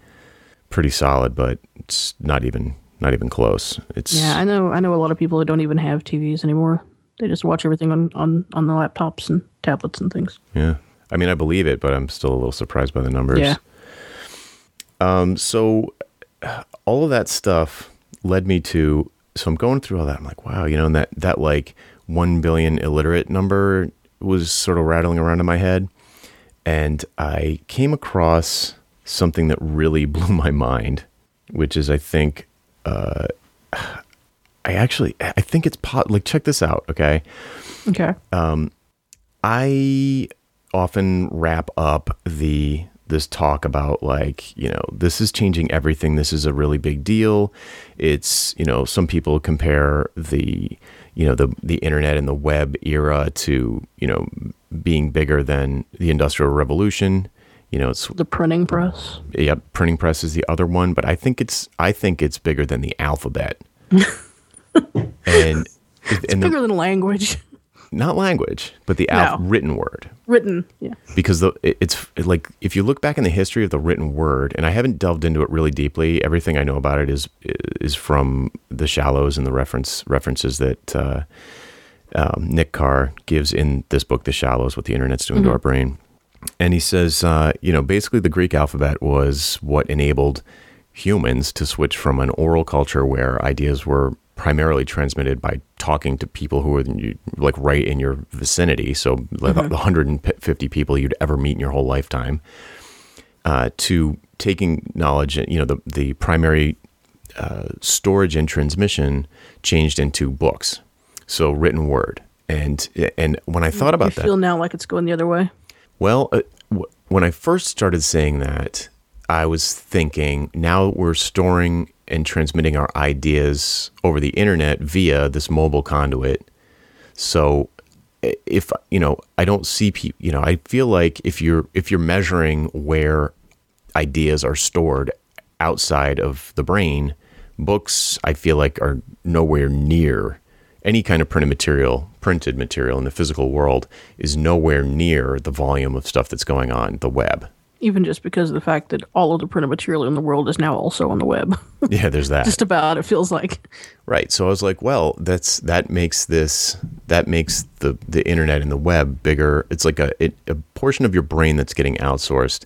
[SPEAKER 1] pretty solid, but it's not even not even close. It's
[SPEAKER 2] Yeah, I know. I know a lot of people who don't even have TVs anymore. They just watch everything on on on the laptops and tablets and things.
[SPEAKER 1] yeah. I mean, I believe it, but I'm still a little surprised by the numbers.
[SPEAKER 2] Yeah.
[SPEAKER 1] Um, so all of that stuff led me to. So I'm going through all that. I'm like, wow, you know, and that that like one billion illiterate number was sort of rattling around in my head, and I came across something that really blew my mind, which is I think. Uh, I actually, I think it's pot. Like, check this out, okay?
[SPEAKER 2] Okay.
[SPEAKER 1] Um, I often wrap up the this talk about like you know this is changing everything this is a really big deal it's you know some people compare the you know the the internet and the web era to you know being bigger than the industrial revolution you know it's
[SPEAKER 2] The printing press.
[SPEAKER 1] yep printing press is the other one but i think it's i think it's bigger than the alphabet and and the,
[SPEAKER 2] Bigger than language.
[SPEAKER 1] Not language but the
[SPEAKER 2] No.
[SPEAKER 1] written word
[SPEAKER 2] Written. Yeah.
[SPEAKER 1] because the it- it's like if you look back in the history of the written word and i haven't delved into it really deeply everything i know about it is is from the shallows and the reference references that uh, um, nick carr gives in this book the shallows what the internet's doing to our brain and he says uh, you know basically the greek alphabet was what enabled humans to switch from an oral culture where ideas were primarily transmitted by talking to people who are like right in your vicinity. So like the 150 people you'd ever meet in your whole lifetime. Uh, to taking knowledge you know the, the primary uh, storage and transmission changed into books. So written word. And and when i thought about
[SPEAKER 2] you
[SPEAKER 1] that
[SPEAKER 2] feel now like it's going the other way.
[SPEAKER 1] well, uh, w- when I first started saying that, I was thinking now we're storing and transmitting our ideas over the internet via this mobile conduit. So if you know, I don't see people, you know, I feel like if you're if you're measuring where ideas are stored outside of the brain, books I feel like are nowhere near any kind of printed material, printed material in the physical world is nowhere near the volume of stuff that's going on the web.
[SPEAKER 2] Even just because of the fact that all of the printed material in the world is now also on the web.
[SPEAKER 1] Yeah, there's that.
[SPEAKER 2] just about, it feels like.
[SPEAKER 1] Right. So I was like, well, that's that makes this that makes the the internet and the web bigger. It's like a it, a portion of your brain that's getting outsourced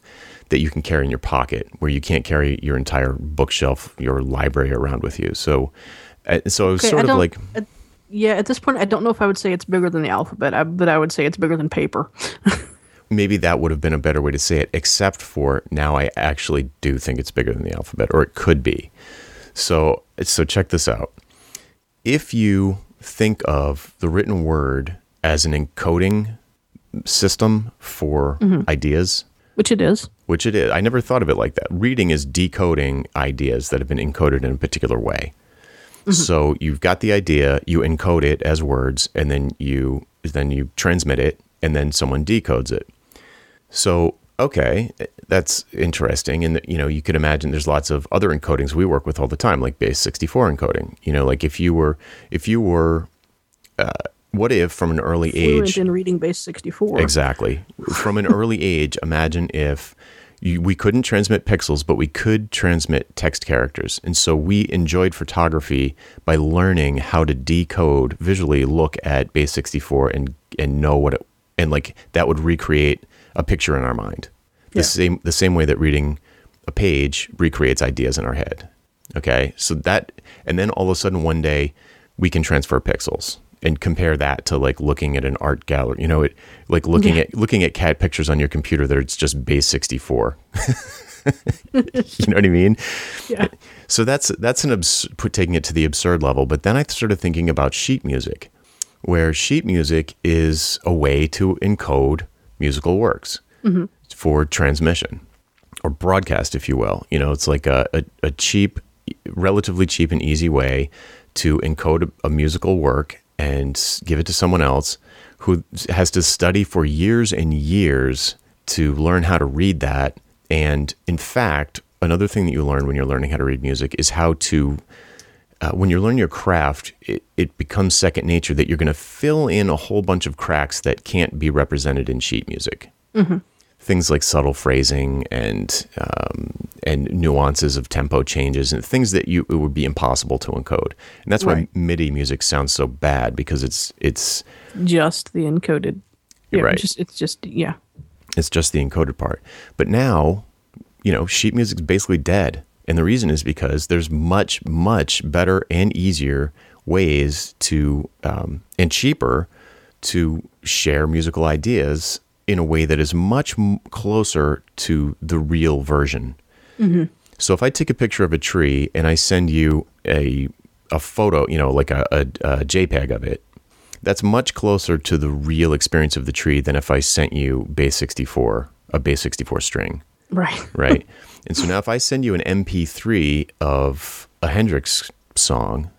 [SPEAKER 1] that you can carry in your pocket, where you can't carry your entire bookshelf, your library around with you. So, uh, so I was
[SPEAKER 2] Okay,
[SPEAKER 1] sort of like,
[SPEAKER 2] uh, yeah, at this point, I don't know if I would say it's bigger than the alphabet, I, but I would say it's bigger than paper.
[SPEAKER 1] maybe that would have been a better way to say it, except for now I actually do think it's bigger than the alphabet, or it could be. So, so check this out. If you think of the written word as an encoding system for mm-hmm. ideas,
[SPEAKER 2] Which it is.
[SPEAKER 1] which it is, I never thought of it like that. Reading is decoding ideas that have been encoded in a particular way. Mm-hmm. So you've got the idea, you encode it as words, and then you then you transmit it, and then someone decodes it. So okay, that's interesting, and you know you could imagine there's lots of other encodings we work with all the time, like base 64 encoding. You know, like if you were if you were uh, what if from an early
[SPEAKER 2] Fluent
[SPEAKER 1] age
[SPEAKER 2] in reading base 64.
[SPEAKER 1] Exactly. From an early age, imagine if you, we couldn't transmit pixels, but we could transmit text characters. And so we enjoyed photography by learning how to decode, visually look at base 64 and, and know what it, and like that would recreate a picture in our mind. The
[SPEAKER 2] Yeah.
[SPEAKER 1] same, the same way that reading a page recreates ideas in our head. Okay. So that, and then all of a sudden one day we can transfer pixels and compare that to like looking at an art gallery, you know, it like looking
[SPEAKER 2] Yeah.
[SPEAKER 1] at, looking at cat pictures on your computer that it's just base 64. you know what I mean?
[SPEAKER 2] Yeah.
[SPEAKER 1] So that's that's an abs- put taking it to the absurd level. But then I started thinking about sheet music, where sheet music is a way to encode musical works mm-hmm. for transmission or broadcast, if you will. You know, it's like a, a, a cheap, relatively cheap and easy way to encode a, a musical work and give it to someone else who has to study for years and years to learn how to read that. And in fact, another thing that you learn when you're learning how to read music is how to uh, when you're learning your craft, it, it becomes second nature that you're going to fill in a whole bunch of cracks that can't be represented in sheet music. Things like subtle phrasing and um, and nuances of tempo changes and things that you it would be impossible to encode. And that's why
[SPEAKER 2] Right.
[SPEAKER 1] MIDI music sounds so bad because it's it's
[SPEAKER 2] Just the encoded. Yeah,
[SPEAKER 1] Right.
[SPEAKER 2] Just, it's just, yeah.
[SPEAKER 1] It's just the encoded part. But now, you know, sheet music's basically dead. And the reason is because there's much, much better and easier ways to, um, and cheaper to share musical ideas in a way that is much m- closer to the real version. So if I take a picture of a tree and I send you a, a photo, you know, like a, a, a JPEG of it, that's much closer to the real experience of the tree than if I sent you base 64, a base 64 string,
[SPEAKER 2] Right.
[SPEAKER 1] right? and so now if I send you an MP3 of a Hendrix song,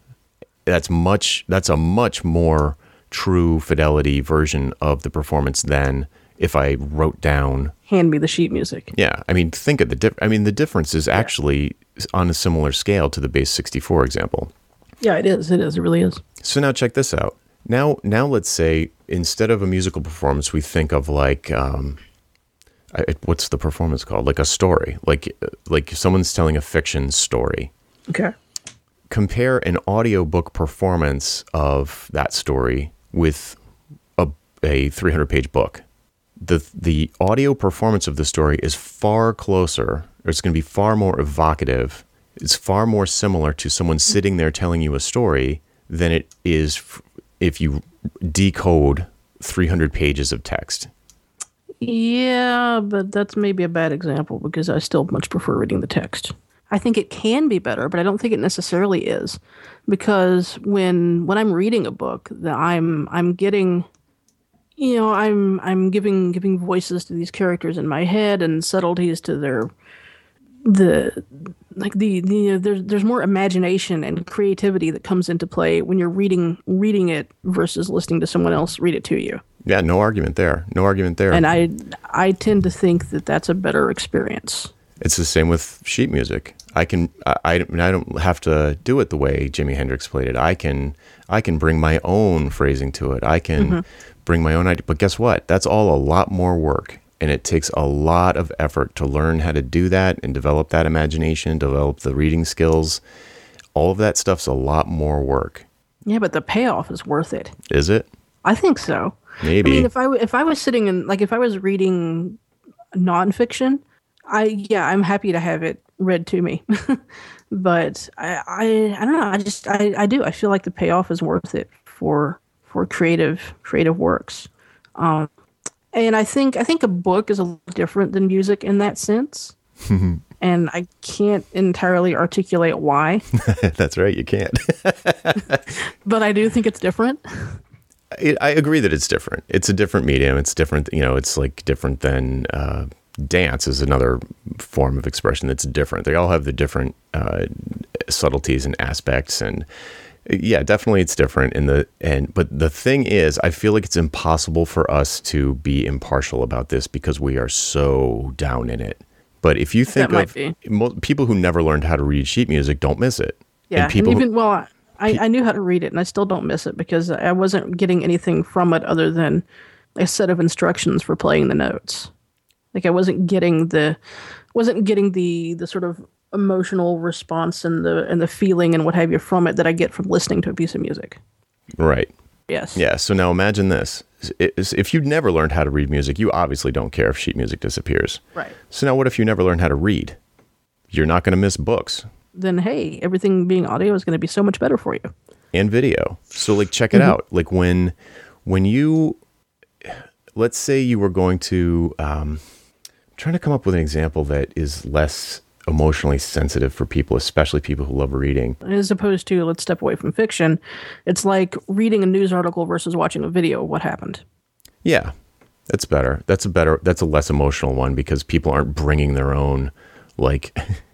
[SPEAKER 1] that's much that's a much more true fidelity version of the performance than if I wrote down
[SPEAKER 2] Hand me the sheet music.
[SPEAKER 1] yeah, I mean, think of the diff- I mean, the difference is actually on a similar scale to the base 64 example.
[SPEAKER 2] Yeah, it is. It is. It really is.
[SPEAKER 1] So now check this out. Now, now let's say instead of a musical performance, we think of like, um, I, what's the performance called? Like a story, like like someone's telling a fiction story.
[SPEAKER 2] Okay.
[SPEAKER 1] Compare an audiobook performance of that story with a, a 300 page book. The, the audio performance of the story is far closer, or it's going to be far more evocative. It's far more similar to someone sitting there telling you a story than it is if you decode 300 pages of text.
[SPEAKER 2] Yeah, but that's maybe a bad example because I still much prefer reading the text. I think it can be better, but I don't think it necessarily is, because when when I'm reading a book, that I'm I'm getting, you know, I'm I'm giving giving voices to these characters in my head and subtleties to their the like the, the there's there's more imagination and creativity that comes into play when you're reading reading it versus listening to someone else read it to you.
[SPEAKER 1] Yeah, no argument there. No argument there.
[SPEAKER 2] And I I tend to think that that's a better experience.
[SPEAKER 1] It's the same with sheet music. I can I, I I don't have to do it the way Jimi Hendrix played it. I can I can bring my own phrasing to it. I can mm-hmm. bring my own idea. But guess what? That's all a lot more work, and it takes a lot of effort to learn how to do that and develop that imagination, develop the reading skills. All of that stuff's a lot more work.
[SPEAKER 2] Yeah, but the payoff is worth it.
[SPEAKER 1] Is it?
[SPEAKER 2] I think so.
[SPEAKER 1] Maybe.
[SPEAKER 2] I mean, if I if I was sitting in like if I was reading nonfiction, I yeah, I'm happy to have it read to me. but I, I I don't know. I just I, I do. I feel like the payoff is worth it for for creative creative works. Um, and I think I think a book is a little different than music in that sense. and I can't entirely articulate why,
[SPEAKER 1] That's right. You can't.
[SPEAKER 2] but I do think it's different.
[SPEAKER 1] It, I agree that it's different. It's a different medium. It's different. You know, it's like different than uh, dance is another form of expression that's different. They all have the different uh, subtleties and aspects, and yeah, definitely it's different. In the and but the thing is, I feel like it's impossible for us to be impartial about this because we are so down in it. But if you think of
[SPEAKER 2] be.
[SPEAKER 1] people who never learned how to read sheet music, don't miss it.
[SPEAKER 2] Yeah,
[SPEAKER 1] and people
[SPEAKER 2] and
[SPEAKER 1] who-
[SPEAKER 2] even well, I- I, knew how to read it, and I still don't miss it because I wasn't getting anything from it other than a set of instructions for playing the notes. Like I wasn't getting the wasn't getting the the sort of emotional response and the and the feeling and what have you from it that I get from listening to a piece of music.
[SPEAKER 1] Right.
[SPEAKER 2] Yes.
[SPEAKER 1] Yeah. So now imagine this: if you never learned how to read music, you obviously don't care if sheet music disappears.
[SPEAKER 2] Right.
[SPEAKER 1] So now, what if you never learn how to read? You're not going to miss books.
[SPEAKER 2] Then hey, everything being audio is going to be so much better for you.
[SPEAKER 1] And video. So like, check it mm-hmm. out. Like when when you let's say you were going to um, trying to come up with an example that is less emotionally sensitive for people, especially people who love reading.
[SPEAKER 2] As opposed to, let's step away from fiction, it's like reading a news article versus watching a video of what happened.
[SPEAKER 1] Yeah, that's better. That's a better, that's a less emotional one because people aren't bringing their own, like,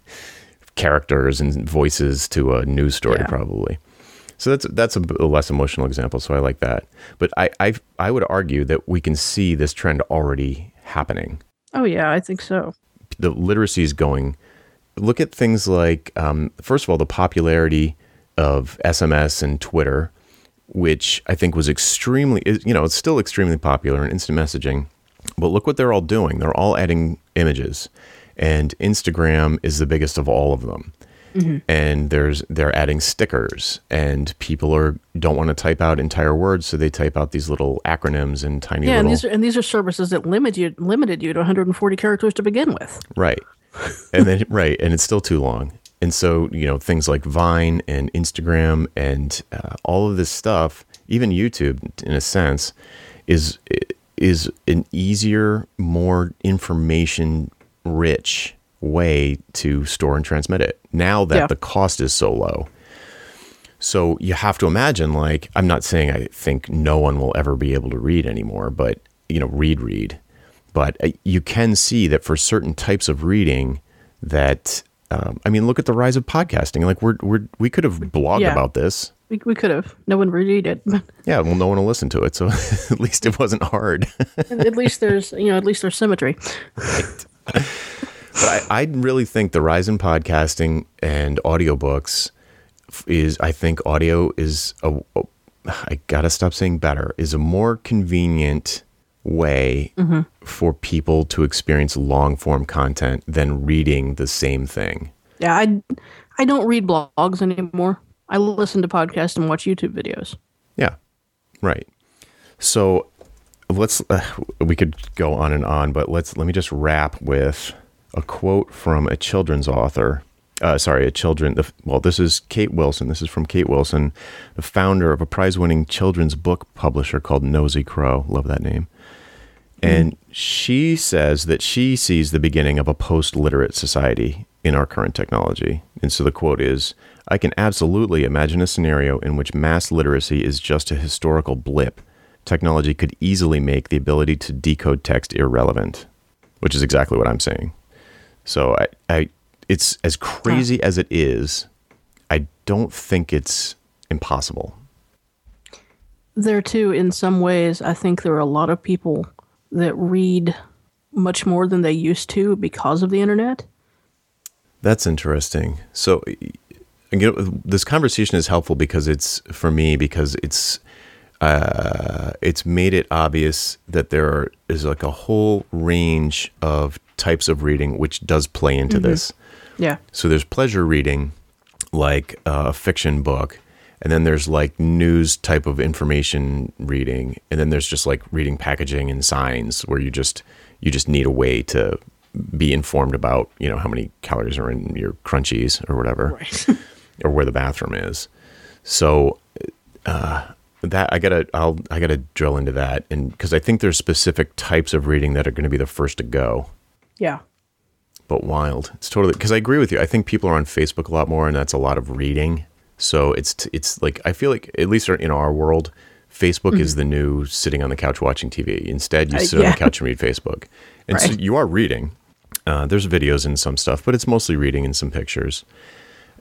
[SPEAKER 1] characters and voices to a news story, yeah. probably. So that's that's a, a, less emotional example. So I like that. But I, I I would argue that we can see this trend already happening.
[SPEAKER 2] Oh yeah, I think so.
[SPEAKER 1] The literacy is going look at things like, um, first of all, the popularity of SMS and Twitter, which I think was extremely, you know, it's still extremely popular in instant messaging. But look what they're all doing. They're all adding images, and Instagram is the biggest of all of them. Mm-hmm. And there's they're adding stickers, and people are don't want to type out entire words, so they type out these little acronyms and tiny.
[SPEAKER 2] Yeah,
[SPEAKER 1] little,
[SPEAKER 2] and these are and these are services that limit you limited you to 140 characters to begin with.
[SPEAKER 1] Right and then right, and it's still too long. And so you know things like Vine and Instagram and uh, all of this stuff, even YouTube, in a sense, is is an easier, more information rich way to store and transmit it. Now that yeah. the cost is so low. So you have to imagine like I'm not saying I think no one will ever be able to read anymore, but you know, read read but uh, you can see that for certain types of reading, that um, I mean, look at the rise of podcasting. Like we're, we're we could have blogged yeah. about this.
[SPEAKER 2] We, we could have. No one read it.
[SPEAKER 1] yeah, well, no one will listen to it, so at least it wasn't hard.
[SPEAKER 2] at least there's you know at least there's symmetry.
[SPEAKER 1] right. But I, I really think the rise in podcasting and audiobooks is I think audio is a, a I gotta stop saying better is a more convenient way mm-hmm. for people to experience long form content than reading the same thing.
[SPEAKER 2] Yeah, I I don't read blogs anymore. I listen to podcasts and watch YouTube videos.
[SPEAKER 1] Yeah. Right. So let's uh, we could go on and on, but let's let me just wrap with a quote from a children's author. Uh, sorry, a children. Well, this is Kate Wilson. This is from Kate Wilson, the founder of a prize-winning children's book publisher called Nosy Crow. Love that name. And she says that she sees the beginning of a post literate society in our current technology. And so the quote is I can absolutely imagine a scenario in which mass literacy is just a historical blip. Technology could easily make the ability to decode text irrelevant, which is exactly what I'm saying. So I, I it's as crazy as it is, I don't think it's impossible.
[SPEAKER 2] There too, in some ways, I think there are a lot of people that read much more than they used to because of the internet.
[SPEAKER 1] That's interesting. So, again, this conversation is helpful because it's for me because it's uh, it's made it obvious that there are, is like a whole range of types of reading which does play into mm-hmm. this.
[SPEAKER 2] Yeah.
[SPEAKER 1] So there's pleasure reading, like a fiction book, and then there's like news type of information reading and then there's just like reading packaging and signs where you just you just need a way to be informed about you know how many calories are in your crunchies or whatever right. or where the bathroom is so uh, that i gotta i'll i gotta drill into that and because i think there's specific types of reading that are going to be the first to go
[SPEAKER 2] yeah
[SPEAKER 1] but wild it's totally because i agree with you i think people are on facebook a lot more and that's a lot of reading so it's it's like I feel like at least in our world, Facebook mm-hmm. is the new sitting on the couch watching TV. Instead, you uh, sit uh, yeah. on the couch and read Facebook, and right. so you are reading. Uh, there's videos and some stuff, but it's mostly reading and some pictures.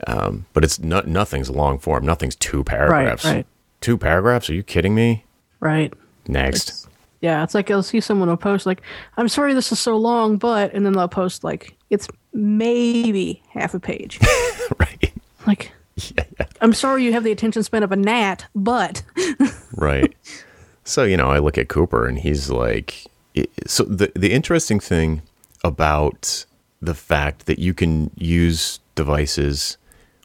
[SPEAKER 1] Um, but it's not nothing's long form. Nothing's two paragraphs. Right, right. Two paragraphs? Are you kidding me?
[SPEAKER 2] Right.
[SPEAKER 1] Next.
[SPEAKER 2] It's, yeah, it's like I'll see someone will post like, "I'm sorry this is so long, but," and then they'll post like, "It's maybe half a page."
[SPEAKER 1] right.
[SPEAKER 2] Like,
[SPEAKER 1] yeah.
[SPEAKER 2] I'm sorry you have the attention span of a gnat, but
[SPEAKER 1] right. So you know, I look at Cooper, and he's like, so the the interesting thing about the fact that you can use devices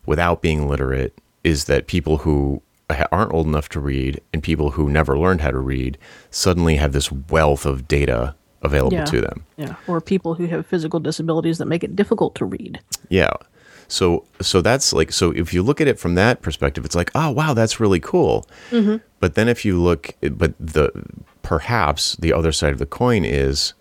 [SPEAKER 1] without being literate is that people who aren't old enough to read and people who never learned how to read suddenly have this wealth of data available
[SPEAKER 2] Yeah.
[SPEAKER 1] to them.
[SPEAKER 2] yeah, or people who have physical disabilities that make it difficult to read.
[SPEAKER 1] Yeah. So so that's like so if you look at it from that perspective, it's like oh wow that's really cool. But then if you look, but the perhaps the other side of the coin is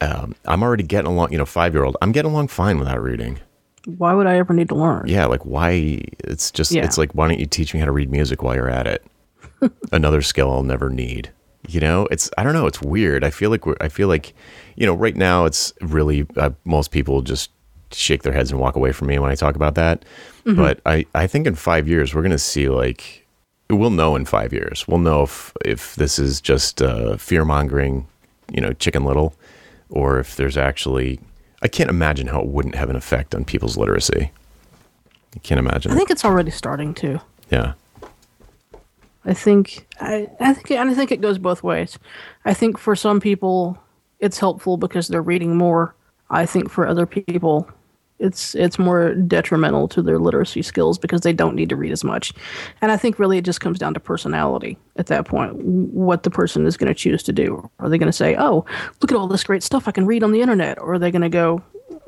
[SPEAKER 1] um, I'm already getting along. You know, five year old, I'm getting along fine without reading.
[SPEAKER 2] Why would I ever need to learn?
[SPEAKER 1] Yeah, like why? It's just
[SPEAKER 2] Yeah.
[SPEAKER 1] it's like why don't you teach me how to read music while you're at it? Another skill I'll never need. You know, it's I don't know. It's weird. I feel like we're, I feel like, you know, right now it's really uh, most people just shake their heads and walk away from me when I talk about that. But I I think in five years we're gonna see like we'll know in five years. We'll know if if this is just uh, fear mongering, you know, Chicken Little, or if there's actually. I can't imagine how it wouldn't have an effect on people's literacy. I can't imagine.
[SPEAKER 2] I think it's already starting to.
[SPEAKER 1] Yeah.
[SPEAKER 2] I think I, I think and I think it goes both ways. I think for some people it's helpful because they're reading more. I think for other people it's it's more detrimental to their literacy skills because they don't need to read as much. And I think really it just comes down to personality at that point, what the person is going to choose to do. Are they going to say, "Oh, look at all this great stuff I can read on the internet," or are they going to go,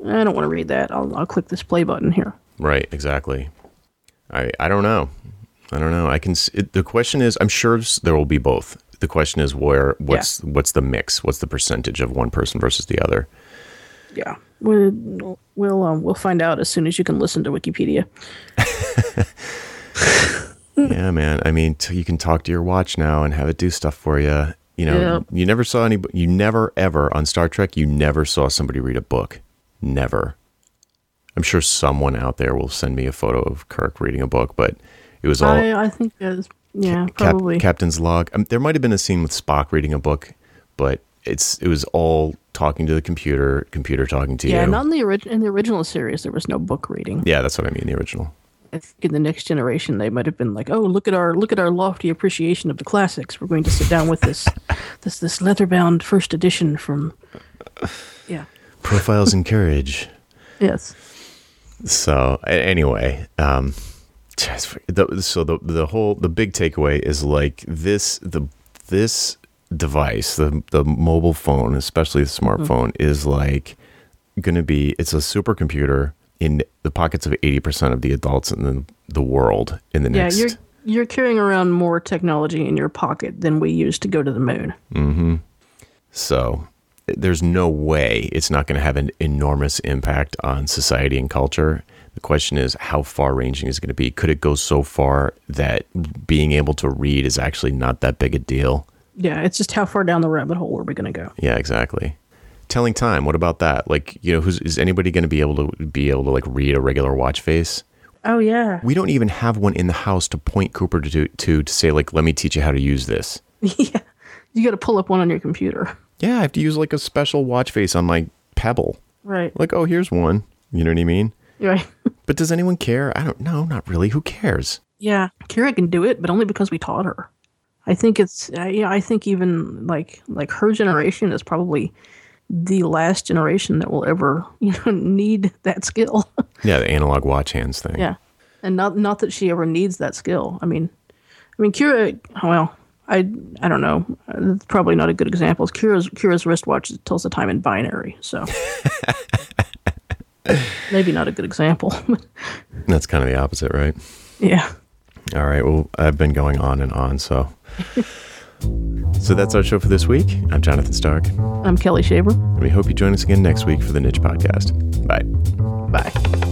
[SPEAKER 2] "I don't want to read that. I'll, I'll click this play button here."
[SPEAKER 1] Right. Exactly. I I don't know. I don't know. I can. It, the question is, I'm sure there will be both. The question is where what's what's the mix? What's the percentage of one person versus the other?
[SPEAKER 2] Yeah, we'll we'll um, we'll find out as soon as you can listen to Wikipedia.
[SPEAKER 1] yeah, man. I mean, t- you can talk to your watch now and have it do stuff for you. You know,
[SPEAKER 2] Yep.
[SPEAKER 1] you never saw any. You never ever on Star Trek. You never saw somebody read a book. Never. I'm sure someone out there will send me a photo of Kirk reading a book, but it was all
[SPEAKER 2] I I think it's yeah
[SPEAKER 1] Cap-
[SPEAKER 2] probably
[SPEAKER 1] Captain's log. Um, there might have been a scene with Spock reading a book, but it's it was all talking to the computer, computer talking to
[SPEAKER 2] yeah.
[SPEAKER 1] you.
[SPEAKER 2] Yeah, not in the original in the original series there was no book reading.
[SPEAKER 1] yeah, that's what I mean. The original.
[SPEAKER 2] I think in the next generation they might have been like, oh look at our look at our lofty appreciation of the classics. We're going to sit down with this this this leather bound first edition from yeah
[SPEAKER 1] Profiles in courage.
[SPEAKER 2] yes
[SPEAKER 1] So anyway, um, so the the whole the big takeaway is like this the this device the the mobile phone, especially the smartphone, mm-hmm. is like going to be it's a supercomputer in the pockets of eighty percent of the adults in the, the world in the
[SPEAKER 2] yeah
[SPEAKER 1] next.
[SPEAKER 2] you're you're carrying around more technology in your pocket than we used to go to the moon. Mm-hmm.
[SPEAKER 1] So there's no way it's not going to have an enormous impact on society and culture. The question is, how far ranging is it going to be? Could it go so far that being able to read is actually not that big a deal?
[SPEAKER 2] Yeah, it's just how far down the rabbit hole are we going to go?
[SPEAKER 1] Yeah, exactly. Telling time. What about that? Like, you know, who's is anybody going to be able to be able to like read a regular watch face?
[SPEAKER 2] Oh yeah,
[SPEAKER 1] We don't even have one in the house to point Cooper to to to say like, let me teach you how to use this.
[SPEAKER 2] yeah. You got to pull up one on your computer.
[SPEAKER 1] Yeah, I have to use like a special watch face on my Pebble.
[SPEAKER 2] Right.
[SPEAKER 1] Like, oh, here's one. You know what I mean?
[SPEAKER 2] Right.
[SPEAKER 1] But does anyone care? I don't know. Not really. Who cares?
[SPEAKER 2] Yeah, Kira can do it, but only because we taught her. I think it's uh, yeah. I think even like like her generation is probably the last generation that will ever you know need that skill.
[SPEAKER 1] Yeah, the analog watch hands thing.
[SPEAKER 2] yeah, and not not that she ever needs that skill. I mean, I mean Kira. Well, I I don't know. It's probably not a good example. Kira's Kira's wristwatch tells the time in binary, so maybe not a good example.
[SPEAKER 1] That's kind of the opposite, right?
[SPEAKER 2] yeah.
[SPEAKER 1] All right. Well, I've been going on and on. So, so that's our show for this week. I'm Jonathan Stark.
[SPEAKER 2] I'm Kelli Shaver.
[SPEAKER 1] And we hope you join us again next week for the Niche Podcast. Bye.
[SPEAKER 2] Bye.